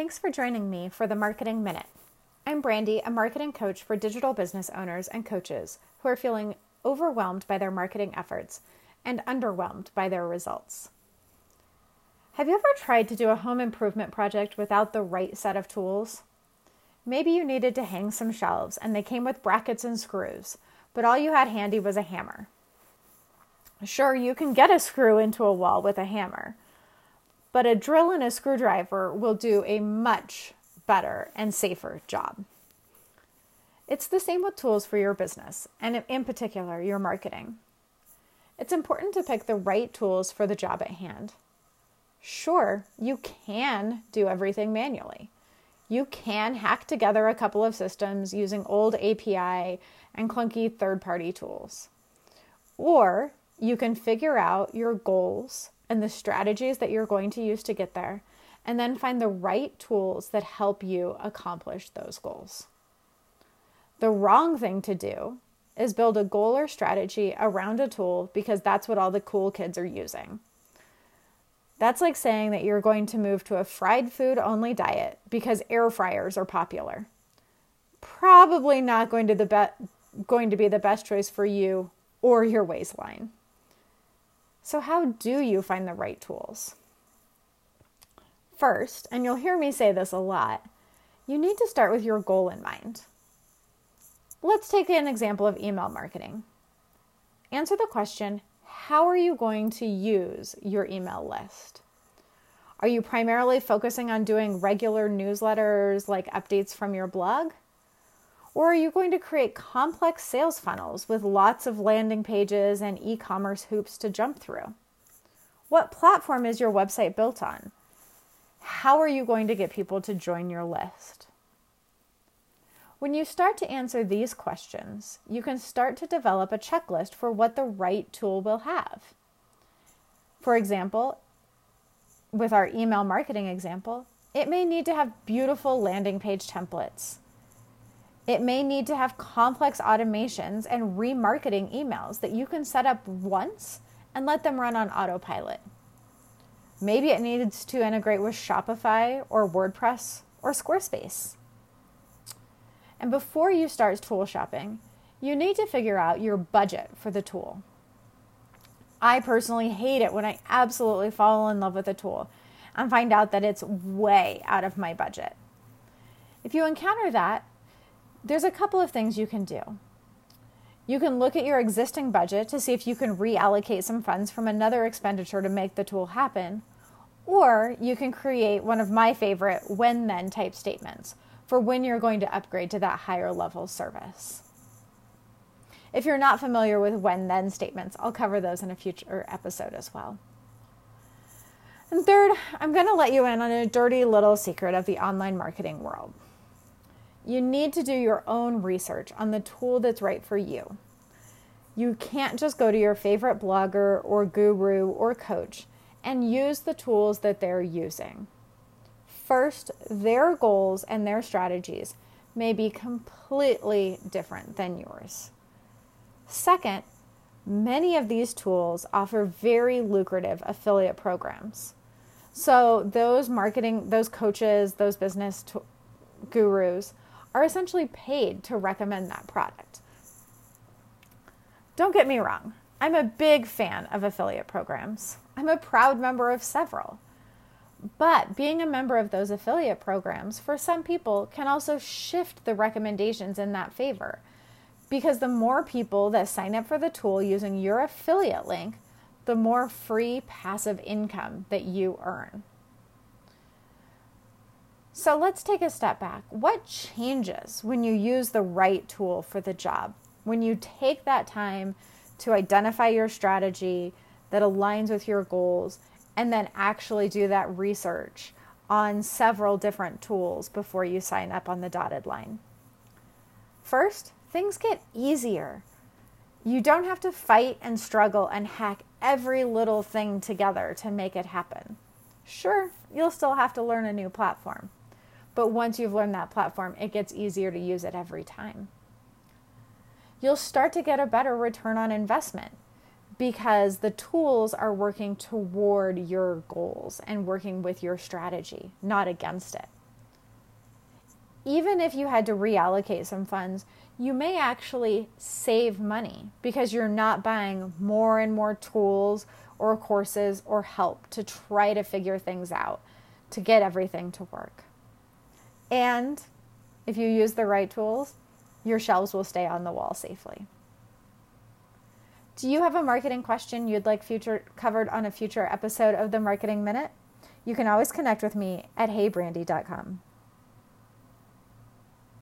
Thanks for joining me for the Marketing Minute. I'm Brandy, a marketing coach for digital business owners and coaches who are feeling overwhelmed by their marketing efforts and underwhelmed by their results. Have you ever tried to do a home improvement project without the right set of tools? Maybe you needed to hang some shelves and they came with brackets and screws, but all you had handy was a hammer. Sure, you can get a screw into a wall with a hammer, but a drill and a screwdriver will do a much better and safer job. It's the same with tools for your business, and in particular, your marketing. It's important to pick the right tools for the job at hand. Sure, you can do everything manually. You can hack together a couple of systems using old API and clunky third party tools. Or you can figure out your goals and the strategies that you're going to use to get there, and then find the right tools that help you accomplish those goals. The wrong thing to do is build a goal or strategy around a tool because that's what all the cool kids are using. That's like saying that you're going to move to a fried food only diet because air fryers are popular. Probably not going to the be- going to be the best choice for you or your waistline. So, how do you find the right tools? First, and you'll hear me say this a lot, you need to start with your goal in mind. Let's take an example of email marketing. Answer the question How are you going to use your email list? Are you primarily focusing on doing regular newsletters like updates from your blog? Or are you going to create complex sales funnels with lots of landing pages and e commerce hoops to jump through? What platform is your website built on? How are you going to get people to join your list? When you start to answer these questions, you can start to develop a checklist for what the right tool will have. For example, with our email marketing example, it may need to have beautiful landing page templates it may need to have complex automations and remarketing emails that you can set up once and let them run on autopilot. Maybe it needs to integrate with Shopify or WordPress or Squarespace. And before you start tool shopping, you need to figure out your budget for the tool. I personally hate it when I absolutely fall in love with a tool and find out that it's way out of my budget. If you encounter that, there's a couple of things you can do. You can look at your existing budget to see if you can reallocate some funds from another expenditure to make the tool happen. Or you can create one of my favorite when then type statements for when you're going to upgrade to that higher level service. If you're not familiar with when then statements, I'll cover those in a future episode as well. And third, I'm going to let you in on a dirty little secret of the online marketing world. You need to do your own research on the tool that's right for you. You can't just go to your favorite blogger or guru or coach and use the tools that they're using. First, their goals and their strategies may be completely different than yours. Second, many of these tools offer very lucrative affiliate programs. So, those marketing, those coaches, those business t- gurus are essentially paid to recommend that product. Don't get me wrong, I'm a big fan of affiliate programs. I'm a proud member of several. But being a member of those affiliate programs for some people can also shift the recommendations in that favor. Because the more people that sign up for the tool using your affiliate link, the more free passive income that you earn. So let's take a step back. What changes when you use the right tool for the job? When you take that time to identify your strategy that aligns with your goals and then actually do that research on several different tools before you sign up on the dotted line. First, things get easier. You don't have to fight and struggle and hack every little thing together to make it happen. Sure, you'll still have to learn a new platform. But once you've learned that platform, it gets easier to use it every time. You'll start to get a better return on investment because the tools are working toward your goals and working with your strategy, not against it. even if you had to reallocate some funds, you may actually save money because you're not buying more and more tools or courses or help to try to figure things out to get everything to work. And if you use the right tools, your shelves will stay on the wall safely. Do you have a marketing question you'd like future covered on a future episode of the Marketing Minute? You can always connect with me at heybrandy.com.